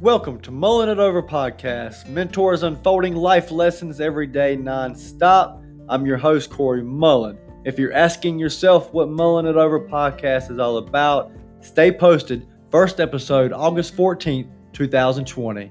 Welcome to Mulling It Over Podcast, mentors unfolding life lessons every day nonstop. I'm your host, Corey Mullen. If you're asking yourself what Mulling It Over Podcast is all about, stay posted. First episode, August 14th, 2020.